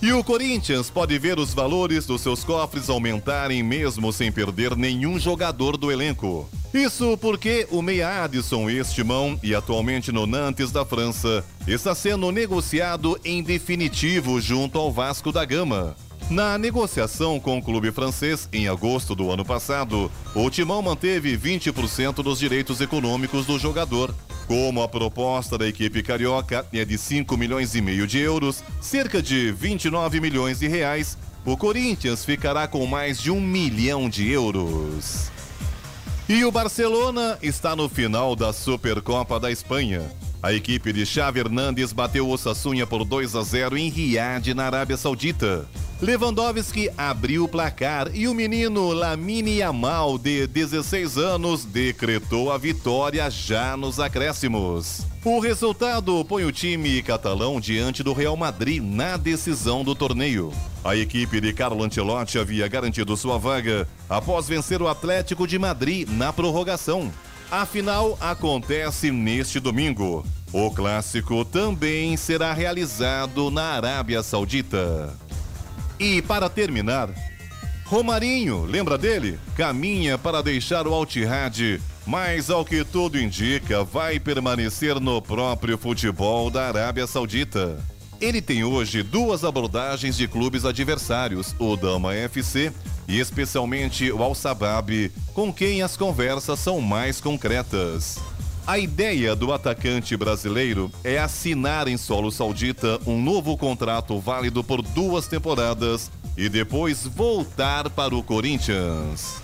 E o Corinthians pode ver os valores dos seus cofres aumentarem mesmo sem perder nenhum jogador do elenco. Isso porque o meia Adson Estimão e atualmente no Nantes da França está sendo negociado em definitivo junto ao Vasco da Gama. Na negociação com o clube francês, em agosto do ano passado, o Timão manteve 20% dos direitos econômicos do jogador. Como a proposta da equipe carioca é de 5 milhões e meio de euros, cerca de 29 milhões de reais, o Corinthians ficará com mais de um milhão de euros. E o Barcelona está no final da Supercopa da Espanha. A equipe de Xavi Hernandes bateu o Sassunha por 2 a 0 em Riad, na Arábia Saudita. Lewandowski abriu o placar e o menino Lamine Yamal, de 16 anos, decretou a vitória já nos acréscimos. O resultado põe o time catalão diante do Real Madrid na decisão do torneio. A equipe de Carlo Ancelotti havia garantido sua vaga após vencer o Atlético de Madrid na prorrogação. A final acontece neste domingo. O clássico também será realizado na Arábia Saudita. E para terminar, Romarinho, lembra dele? Caminha para deixar o Altihad, mas ao que tudo indica, vai permanecer no próprio futebol da Arábia Saudita. Ele tem hoje duas abordagens de clubes adversários, o Dama FC e especialmente o Al Sabab, com quem as conversas são mais concretas. A ideia do atacante brasileiro é assinar em solo saudita um novo contrato válido por duas temporadas e depois voltar para o Corinthians.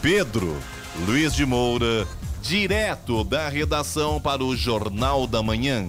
Pedro Luiz de Moura, direto da redação para o Jornal da Manhã.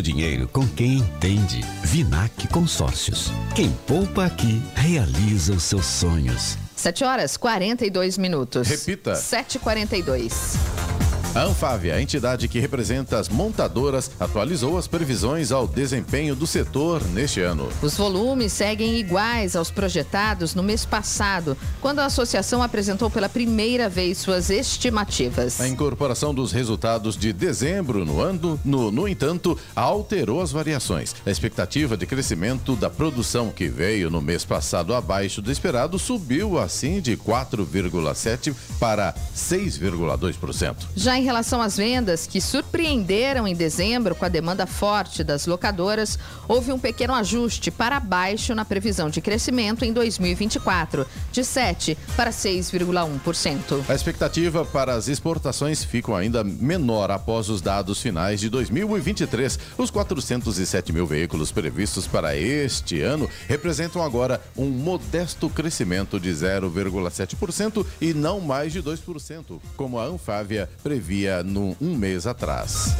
seu dinheiro com quem entende. Vinac Consórcios. Quem poupa aqui, realiza os seus sonhos. 7 horas 42 minutos. Repita. 7h42. A Anfávia, a entidade que representa as montadoras, atualizou as previsões ao desempenho do setor neste ano. Os volumes seguem iguais aos projetados no mês passado, quando a associação apresentou pela primeira vez suas estimativas. A incorporação dos resultados de dezembro no ano, no, no entanto, alterou as variações. A expectativa de crescimento da produção que veio no mês passado abaixo do esperado subiu assim de 4,7 para 6,2%. Já em relação às vendas, que surpreenderam em dezembro com a demanda forte das locadoras, houve um pequeno ajuste para baixo na previsão de crescimento em 2024, de 7% para 6,1%. A expectativa para as exportações ficam ainda menor após os dados finais de 2023. Os 407 mil veículos previstos para este ano representam agora um modesto crescimento de 0,7% e não mais de 2%, como a Anfávia previa havia no, um mês atrás.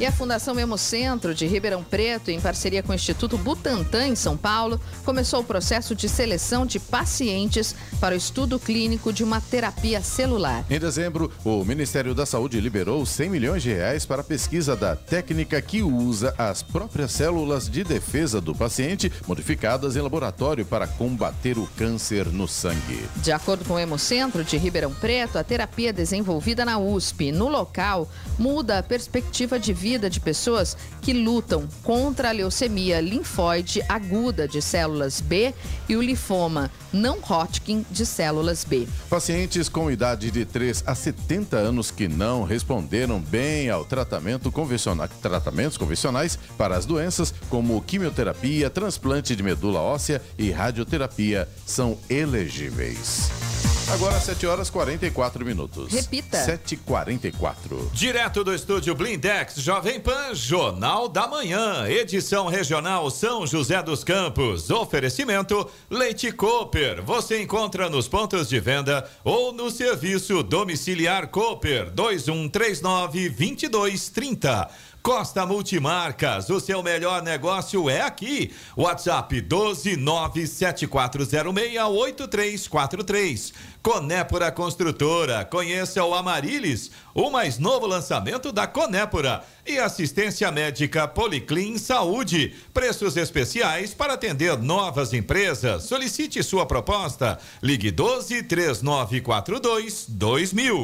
E a Fundação Hemocentro de Ribeirão Preto, em parceria com o Instituto Butantan, em São Paulo, começou o processo de seleção de pacientes para o estudo clínico de uma terapia celular. Em dezembro, o Ministério da Saúde liberou 100 milhões de reais para a pesquisa da técnica que usa as próprias células de defesa do paciente, modificadas em laboratório para combater o câncer no sangue. De acordo com o Hemocentro de Ribeirão Preto, a terapia desenvolvida na USP no local muda a perspectiva de vida vida de pessoas que lutam contra a leucemia linfóide aguda de células B e o linfoma não Hodgkin de células B. Pacientes com idade de 3 a 70 anos que não responderam bem ao tratamento convencional, tratamentos convencionais para as doenças como quimioterapia, transplante de medula óssea e radioterapia são elegíveis. Agora 7 horas 44 minutos. Repita. 7h44. Direto do estúdio Blindex, Jovem Pan, Jornal da Manhã, edição regional São José dos Campos. Oferecimento Leite Cooper. Você encontra nos pontos de venda ou no serviço domiciliar Cooper 2139 2230. Costa Multimarcas, o seu melhor negócio é aqui. WhatsApp 12974068343. Conépora Construtora, conheça o Amarilis, o mais novo lançamento da Conépora. E assistência médica Policlin Saúde, preços especiais para atender novas empresas. Solicite sua proposta. Ligue 12 3942 2000.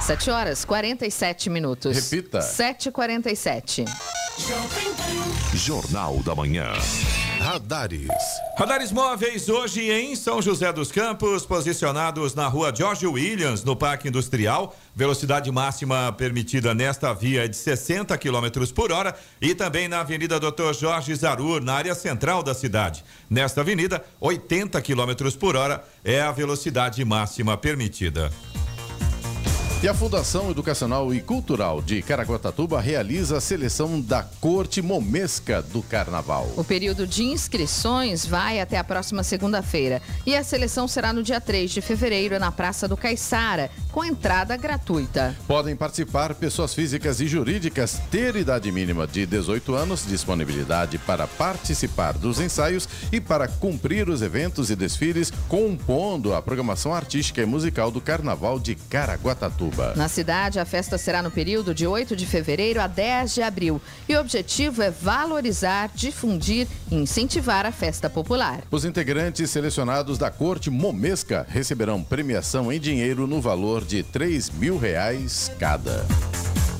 7 horas 47 minutos. Repita. 7h47. Jornal da Manhã. Radares. Radares móveis hoje em São José dos Campos, posicionados na rua George Williams, no Parque Industrial. Velocidade máxima permitida nesta via é de 60 km por hora e também na Avenida Dr. Jorge Zarur, na área central da cidade. Nesta avenida, 80 km por hora é a velocidade máxima permitida. E a Fundação Educacional e Cultural de Caraguatatuba realiza a seleção da Corte Momesca do Carnaval. O período de inscrições vai até a próxima segunda-feira e a seleção será no dia 3 de fevereiro na Praça do Caiçara, com entrada gratuita. Podem participar pessoas físicas e jurídicas, ter idade mínima de 18 anos, disponibilidade para participar dos ensaios e para cumprir os eventos e desfiles, compondo a programação artística e musical do Carnaval de Caraguatatuba. Na cidade, a festa será no período de 8 de fevereiro a 10 de abril e o objetivo é valorizar, difundir e incentivar a festa popular. Os integrantes selecionados da Corte Momesca receberão premiação em dinheiro no valor de 3 mil reais cada.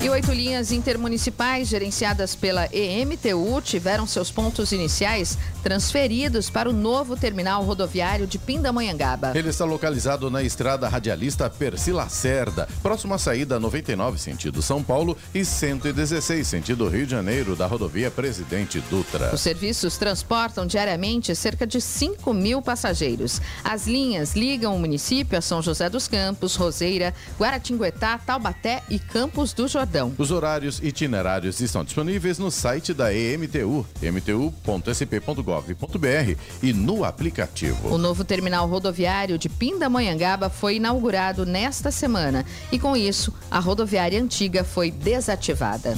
E oito linhas intermunicipais gerenciadas pela EMTU tiveram seus pontos iniciais transferidos para o novo terminal rodoviário de Pindamonhangaba. Ele está localizado na estrada radialista Percy Lacerda, próximo à saída 99 sentido São Paulo e 116 sentido Rio de Janeiro da rodovia Presidente Dutra. Os serviços transportam diariamente cerca de 5 mil passageiros. As linhas ligam o município a São José dos Campos, Roseira, Guaratinguetá, Taubaté e Campos do Jordão. Os horários e itinerários estão disponíveis no site da EMTU, mtu.sp.gov.br e no aplicativo. O novo terminal rodoviário de Pindamonhangaba foi inaugurado nesta semana e com isso a rodoviária antiga foi desativada.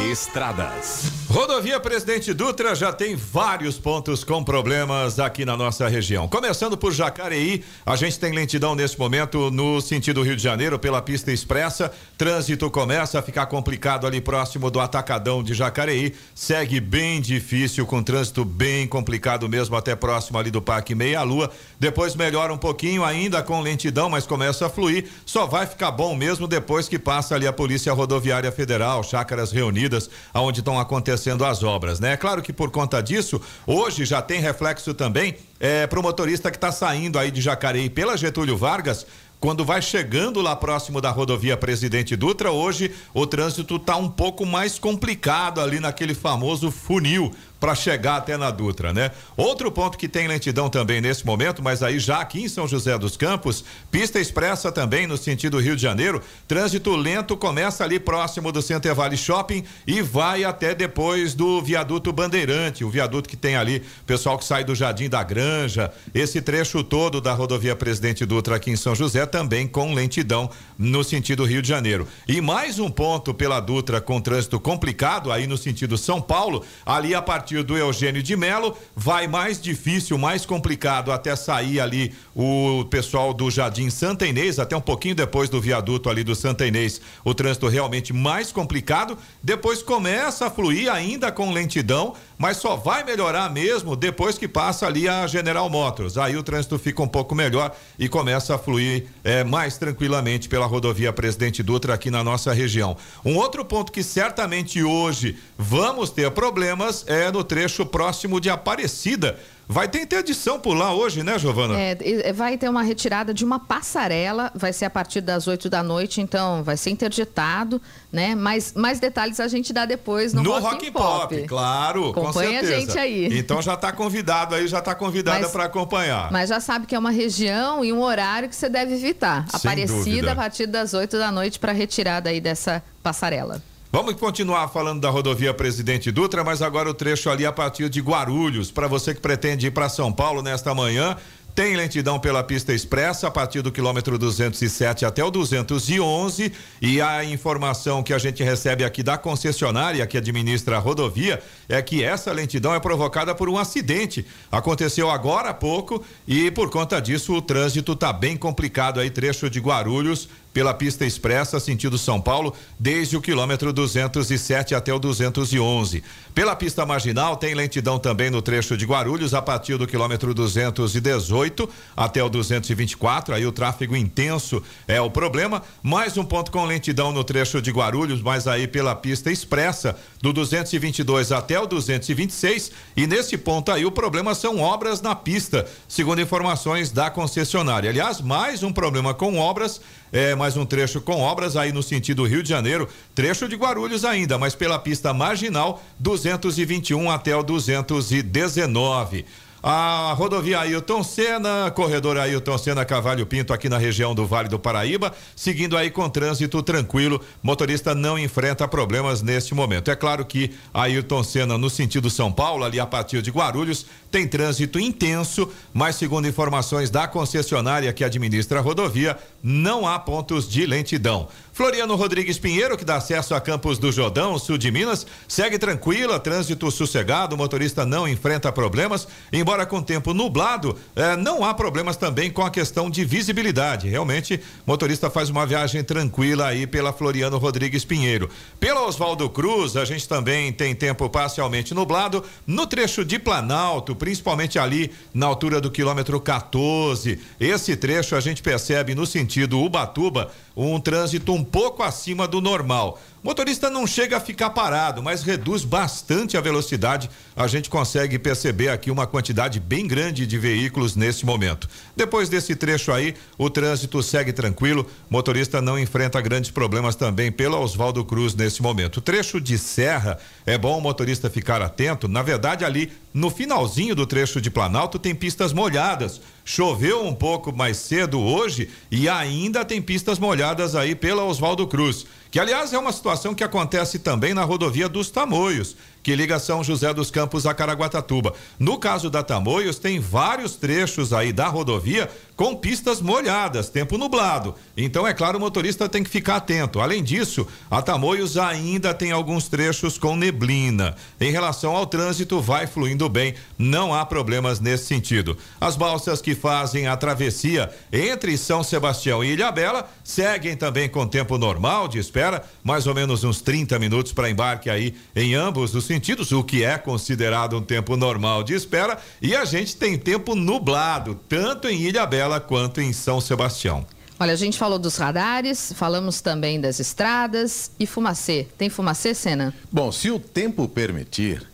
Estradas. Rodovia Presidente Dutra já tem vários pontos com problemas aqui na nossa região. Começando por Jacareí, a gente tem lentidão nesse momento no sentido Rio de Janeiro pela pista expressa. Trânsito começa a ficar complicado ali próximo do Atacadão de Jacareí. Segue bem difícil, com trânsito bem complicado mesmo até próximo ali do Parque Meia Lua. Depois melhora um pouquinho ainda com lentidão, mas começa a fluir. Só vai ficar bom mesmo depois que passa ali a Polícia Rodoviária Federal, chácaras reunidas, aonde estão acontecendo as obras, né? É claro que por conta disso, hoje já tem reflexo também é, para o motorista que está saindo aí de Jacareí pela Getúlio Vargas, quando vai chegando lá próximo da rodovia Presidente Dutra, hoje o trânsito está um pouco mais complicado ali naquele famoso funil para chegar até na Dutra, né? Outro ponto que tem lentidão também nesse momento, mas aí já aqui em São José dos Campos, pista expressa também no sentido Rio de Janeiro, trânsito lento começa ali próximo do Center Valley Shopping e vai até depois do viaduto Bandeirante, o viaduto que tem ali, pessoal que sai do Jardim da Granja, esse trecho todo da rodovia Presidente Dutra aqui em São José também com lentidão no sentido Rio de Janeiro. E mais um ponto pela Dutra com trânsito complicado aí no sentido São Paulo, ali a partir partir do Eugênio de Melo, vai mais difícil, mais complicado até sair ali o pessoal do Jardim Santa Inês, até um pouquinho depois do viaduto ali do Santa Inês, o trânsito realmente mais complicado. Depois começa a fluir ainda com lentidão, mas só vai melhorar mesmo depois que passa ali a General Motors. Aí o trânsito fica um pouco melhor e começa a fluir é, mais tranquilamente pela rodovia Presidente Dutra aqui na nossa região. Um outro ponto que certamente hoje vamos ter problemas é no trecho próximo de Aparecida. Vai ter interdição por lá hoje, né, Giovana? É, vai ter uma retirada de uma passarela, vai ser a partir das 8 da noite, então vai ser interditado, né? Mas mais detalhes a gente dá depois no, no Rock, Rock Pop. Pop. Claro, Acompanha com certeza. a gente aí. Então já está convidado aí, já está convidada para acompanhar. Mas já sabe que é uma região e um horário que você deve evitar. Sem Aparecida dúvida. a partir das 8 da noite para retirada aí dessa passarela. Vamos continuar falando da rodovia Presidente Dutra, mas agora o trecho ali a partir de Guarulhos. Para você que pretende ir para São Paulo nesta manhã, tem lentidão pela pista expressa a partir do quilômetro 207 até o 211 e a informação que a gente recebe aqui da concessionária que administra a rodovia é que essa lentidão é provocada por um acidente. Aconteceu agora há pouco e por conta disso o trânsito está bem complicado aí trecho de Guarulhos pela pista expressa sentido São Paulo, desde o quilômetro 207 até o 211. Pela pista marginal tem lentidão também no trecho de Guarulhos a partir do quilômetro 218 até o 224. Aí o tráfego intenso é o problema. Mais um ponto com lentidão no trecho de Guarulhos, mas aí pela pista expressa do 222 até o 226. E nesse ponto aí o problema são obras na pista, segundo informações da concessionária. Aliás, mais um problema com obras é, mais um trecho com obras aí no sentido Rio de Janeiro, trecho de Guarulhos ainda, mas pela pista marginal 221 até o 219. A rodovia Ailton Senna, corredor Ailton Senna Cavalho Pinto aqui na região do Vale do Paraíba, seguindo aí com trânsito tranquilo, motorista não enfrenta problemas neste momento. É claro que Ailton Senna no sentido São Paulo, ali a partir de Guarulhos, tem trânsito intenso, mas segundo informações da concessionária que administra a rodovia, não há pontos de lentidão. Floriano Rodrigues Pinheiro, que dá acesso a Campos do Jordão, sul de Minas, segue tranquila, trânsito sossegado, o motorista não enfrenta problemas, embora com tempo nublado, eh, não há problemas também com a questão de visibilidade. Realmente, motorista faz uma viagem tranquila aí pela Floriano Rodrigues Pinheiro. Pela Oswaldo Cruz, a gente também tem tempo parcialmente nublado, no trecho de Planalto, principalmente ali na altura do quilômetro 14. Esse trecho a gente percebe no sentido Ubatuba, um trânsito um pouco acima do normal. O motorista não chega a ficar parado, mas reduz bastante a velocidade. A gente consegue perceber aqui uma quantidade bem grande de veículos nesse momento. Depois desse trecho aí, o trânsito segue tranquilo. O motorista não enfrenta grandes problemas também pela Oswaldo Cruz nesse momento. O trecho de serra é bom o motorista ficar atento. Na verdade, ali no finalzinho do trecho de Planalto tem pistas molhadas. Choveu um pouco mais cedo hoje e ainda tem pistas molhadas aí pela Oswaldo Cruz, que aliás é uma situação que acontece também na rodovia dos Tamoios, que liga São José dos Campos a Caraguatatuba. No caso da Tamoios, tem vários trechos aí da rodovia com pistas molhadas, tempo nublado. Então, é claro, o motorista tem que ficar atento. Além disso, a Tamoios ainda tem alguns trechos com neblina. Em relação ao trânsito, vai fluindo bem, não há problemas nesse sentido. As balsas que fazem a travessia entre São Sebastião e Ilhabela seguem também com tempo normal de espera, mais ou menos uns 30 minutos para embarque aí em ambos os sentidos, o que é considerado um tempo normal de espera. E a gente tem tempo nublado, tanto em Ilhabela quanto em São Sebastião. Olha, a gente falou dos radares, falamos também das estradas e fumacê. Tem fumacê, Sena? Bom, se o tempo permitir,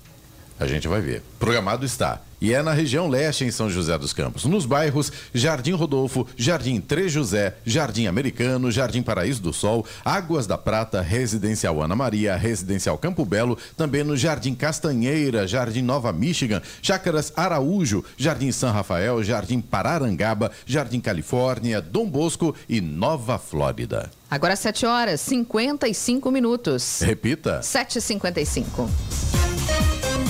a gente vai ver. Programado está e é na região leste, em São José dos Campos, nos bairros Jardim Rodolfo, Jardim Três José, Jardim Americano, Jardim Paraíso do Sol, Águas da Prata, Residencial Ana Maria, Residencial Campo Belo, também no Jardim Castanheira, Jardim Nova Michigan, Chácaras Araújo, Jardim São Rafael, Jardim Pararangaba, Jardim Califórnia, Dom Bosco e Nova Flórida. Agora 7 horas 55 minutos. Repita. 7h55.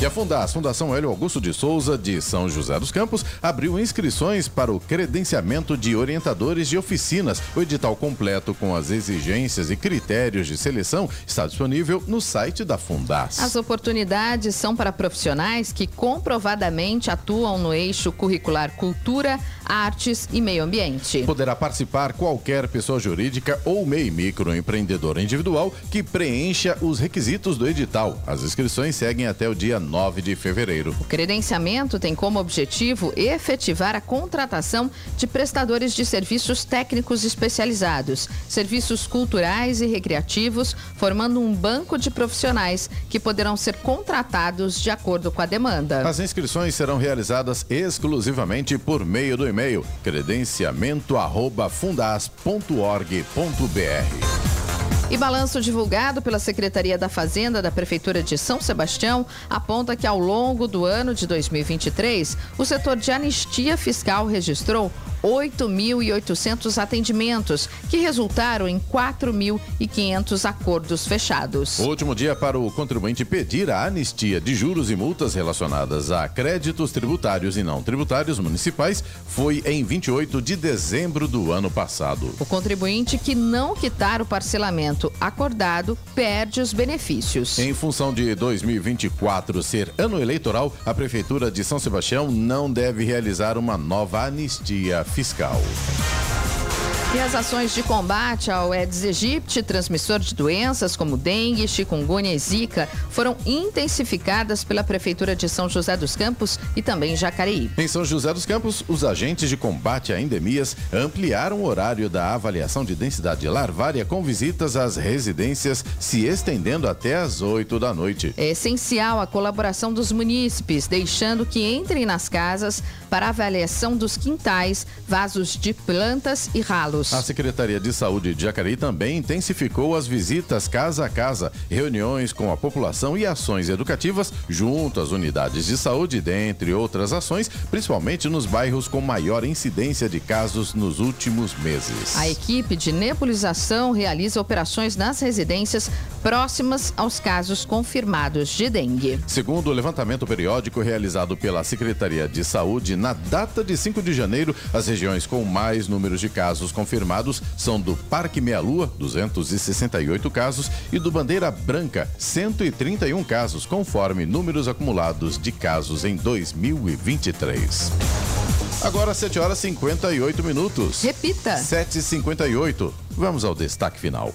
E a Fundas, Fundação Hélio Augusto de Souza, de São José dos Campos, abriu inscrições para o credenciamento de orientadores de oficinas. O edital completo com as exigências e critérios de seleção está disponível no site da Fundas. As oportunidades são para profissionais que comprovadamente atuam no eixo curricular cultura, artes e meio ambiente. Poderá participar qualquer pessoa jurídica ou MEI microempreendedor individual que preencha os requisitos do edital. As inscrições seguem até o dia 9 de fevereiro. O credenciamento tem como objetivo efetivar a contratação de prestadores de serviços técnicos especializados, serviços culturais e recreativos, formando um banco de profissionais que poderão ser contratados de acordo com a demanda. As inscrições serão realizadas exclusivamente por meio do e-mail credenciamento@fundas.org.br. E balanço divulgado pela Secretaria da Fazenda da Prefeitura de São Sebastião aponta que ao longo do ano de 2023, o setor de anistia fiscal registrou 8.800 atendimentos, que resultaram em 4.500 acordos fechados. O último dia para o contribuinte pedir a anistia de juros e multas relacionadas a créditos tributários e não tributários municipais foi em 28 de dezembro do ano passado. O contribuinte que não quitar o parcelamento acordado perde os benefícios. Em função de 2024 ser ano eleitoral, a Prefeitura de São Sebastião não deve realizar uma nova anistia fiscal. E as ações de combate ao Aedes aegypti, transmissor de doenças como dengue, chikungunya e zika, foram intensificadas pela Prefeitura de São José dos Campos e também Jacareí. Em São José dos Campos, os agentes de combate a endemias ampliaram o horário da avaliação de densidade larvária com visitas às residências, se estendendo até às 8 da noite. É essencial a colaboração dos munícipes, deixando que entrem nas casas para avaliação dos quintais, vasos de plantas e ralos. A Secretaria de Saúde de Jacareí também intensificou as visitas casa a casa, reuniões com a população e ações educativas junto às unidades de saúde, dentre outras ações, principalmente nos bairros com maior incidência de casos nos últimos meses. A equipe de nebulização realiza operações nas residências próximas aos casos confirmados de dengue. Segundo o levantamento periódico realizado pela Secretaria de Saúde, na data de 5 de janeiro, as regiões com mais números de casos confirmados são do Parque Meia Lua, 268 casos, e do Bandeira Branca, 131 casos, conforme números acumulados de casos em 2023. Agora 7 horas e 58 minutos. Repita. 7h58. Vamos ao destaque final.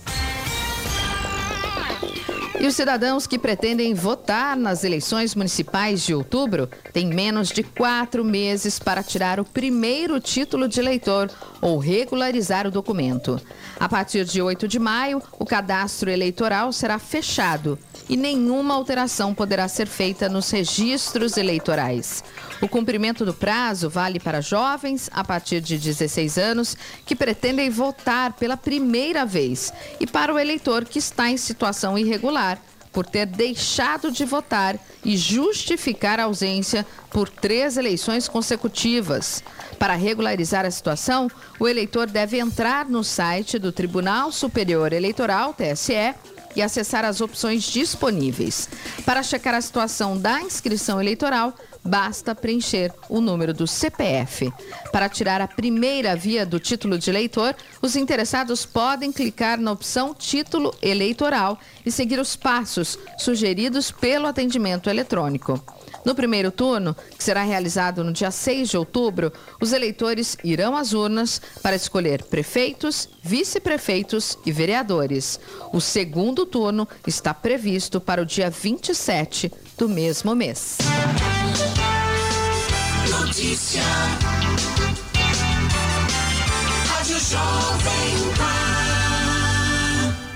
E os cidadãos que pretendem votar nas eleições municipais de outubro têm menos de quatro meses para tirar o primeiro título de eleitor ou regularizar o documento. A partir de 8 de maio, o cadastro eleitoral será fechado e nenhuma alteração poderá ser feita nos registros eleitorais. O cumprimento do prazo vale para jovens a partir de 16 anos que pretendem votar pela primeira vez e para o eleitor que está em situação irregular por ter deixado de votar e justificar a ausência por três eleições consecutivas. Para regularizar a situação, o eleitor deve entrar no site do Tribunal Superior Eleitoral, TSE, e acessar as opções disponíveis. Para checar a situação da inscrição eleitoral, basta preencher o número do CPF. Para tirar a primeira via do título de eleitor, os interessados podem clicar na opção Título Eleitoral e seguir os passos sugeridos pelo atendimento eletrônico. No primeiro turno, que será realizado no dia 6 de outubro, os eleitores irão às urnas para escolher prefeitos, vice-prefeitos e vereadores. O segundo turno está previsto para o dia 27 do mesmo mês. Notícia. Rádio Jovem Pan.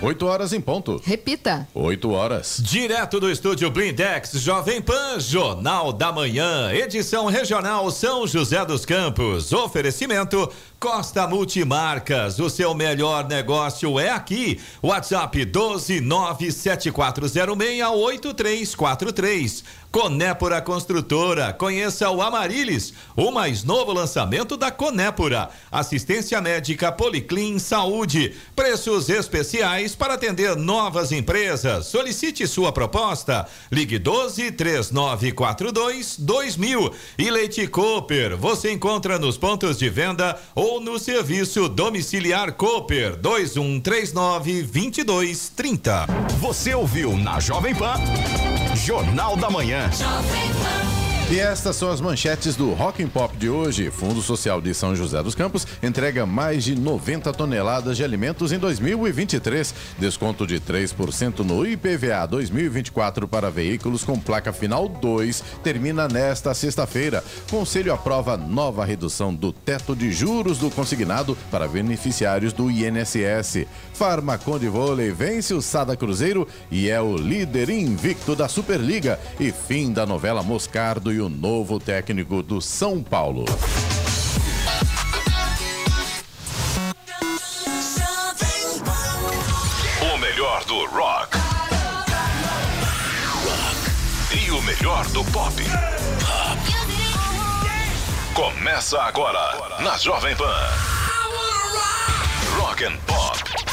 8 horas em ponto. Repita. 8 horas. Direto do estúdio Blindex, Jovem Pan, Jornal da Manhã, edição regional São José dos Campos. Oferecimento Costa Multimarcas, o seu melhor negócio é aqui. WhatsApp 12974068343. Conépora Construtora, conheça o Amarilis, o mais novo lançamento da Conépora. Assistência médica Policlin Saúde, preços especiais para atender novas empresas. Solicite sua proposta. Ligue 12 3942 2000. E Leite Cooper, você encontra nos pontos de venda ou no serviço domiciliar Cooper 2139 2230. Você ouviu na Jovem Pan Jornal da Manhã. E estas são as manchetes do Rock and Pop de hoje. Fundo Social de São José dos Campos entrega mais de 90 toneladas de alimentos em 2023. Desconto de 3% no IPVA 2024 para veículos com placa final 2 termina nesta sexta-feira. Conselho aprova nova redução do teto de juros do consignado para beneficiários do INSS. Farmaconde Vôlei vence o Sada Cruzeiro e é o líder invicto da Superliga. E fim da novela Moscardo e o novo técnico do São Paulo. O melhor do rock. E o melhor do pop. Começa agora na Jovem Pan. Rock and Pop.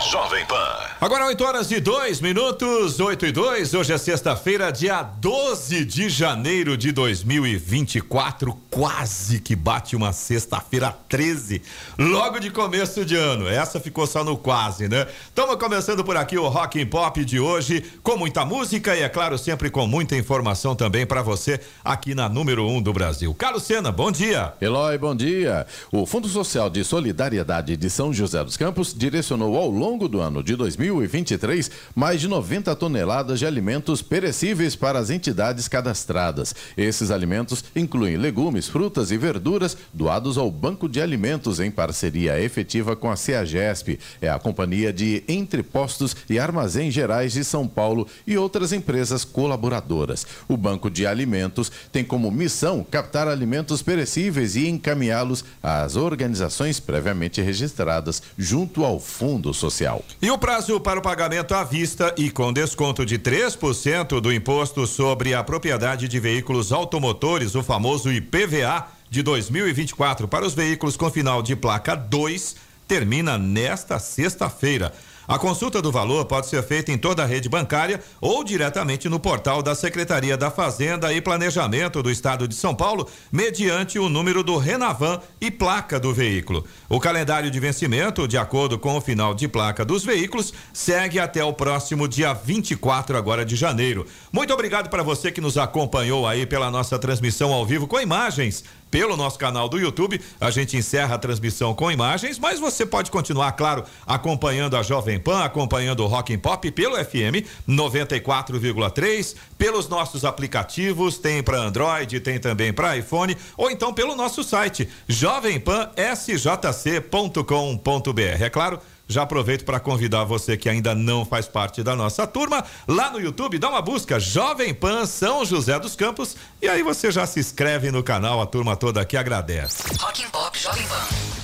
Jovem Pan. Agora 8 horas e 2 minutos, 8 e 2. Hoje é sexta-feira, dia 12 de janeiro de 2024. Quase que bate uma sexta-feira 13, logo de começo de ano. Essa ficou só no quase, né? Estamos começando por aqui o Rock and Pop de hoje, com muita música e, é claro, sempre com muita informação também para você aqui na número 1 um do Brasil. Carlos Sena, bom dia. Eloy, bom dia. O Fundo Social de Solidariedade de São José dos Campos direcionou ao longo do ano de 2023 mais de 90 toneladas de alimentos perecíveis para as entidades cadastradas. Esses alimentos incluem legumes, frutas e verduras doados ao Banco de Alimentos em parceria efetiva com a CEAGESP, é a Companhia de Entrepostos e Armazéns Gerais de São Paulo e outras empresas colaboradoras. O Banco de Alimentos tem como missão captar alimentos perecíveis e encaminhá-los às organizações previamente registradas junto ao Fundo Social. E o prazo para o pagamento à vista e com desconto de 3% do imposto sobre a propriedade de veículos automotores, o famoso IPVA, de 2024 para os veículos com final de placa 2, termina nesta sexta-feira. A consulta do valor pode ser feita em toda a rede bancária ou diretamente no portal da Secretaria da Fazenda e Planejamento do Estado de São Paulo, mediante o número do Renavan e placa do veículo. O calendário de vencimento, de acordo com o final de placa dos veículos, segue até o próximo dia 24 agora de janeiro. Muito obrigado para você que nos acompanhou aí pela nossa transmissão ao vivo com imagens pelo nosso canal do YouTube. A gente encerra a transmissão com imagens, mas você pode continuar, claro, acompanhando a Jovem Pan, acompanhando o Rock and Pop pelo FM 94,3, pelos nossos aplicativos, tem para Android, tem também para iPhone, ou então pelo nosso site jovempan.sjc.com.br. É claro, já aproveito para convidar você que ainda não faz parte da nossa turma, lá no YouTube, dá uma busca Jovem Pan São José dos Campos e aí você já se inscreve no canal, a turma toda aqui agradece. Rock and Pop Jovem Pan.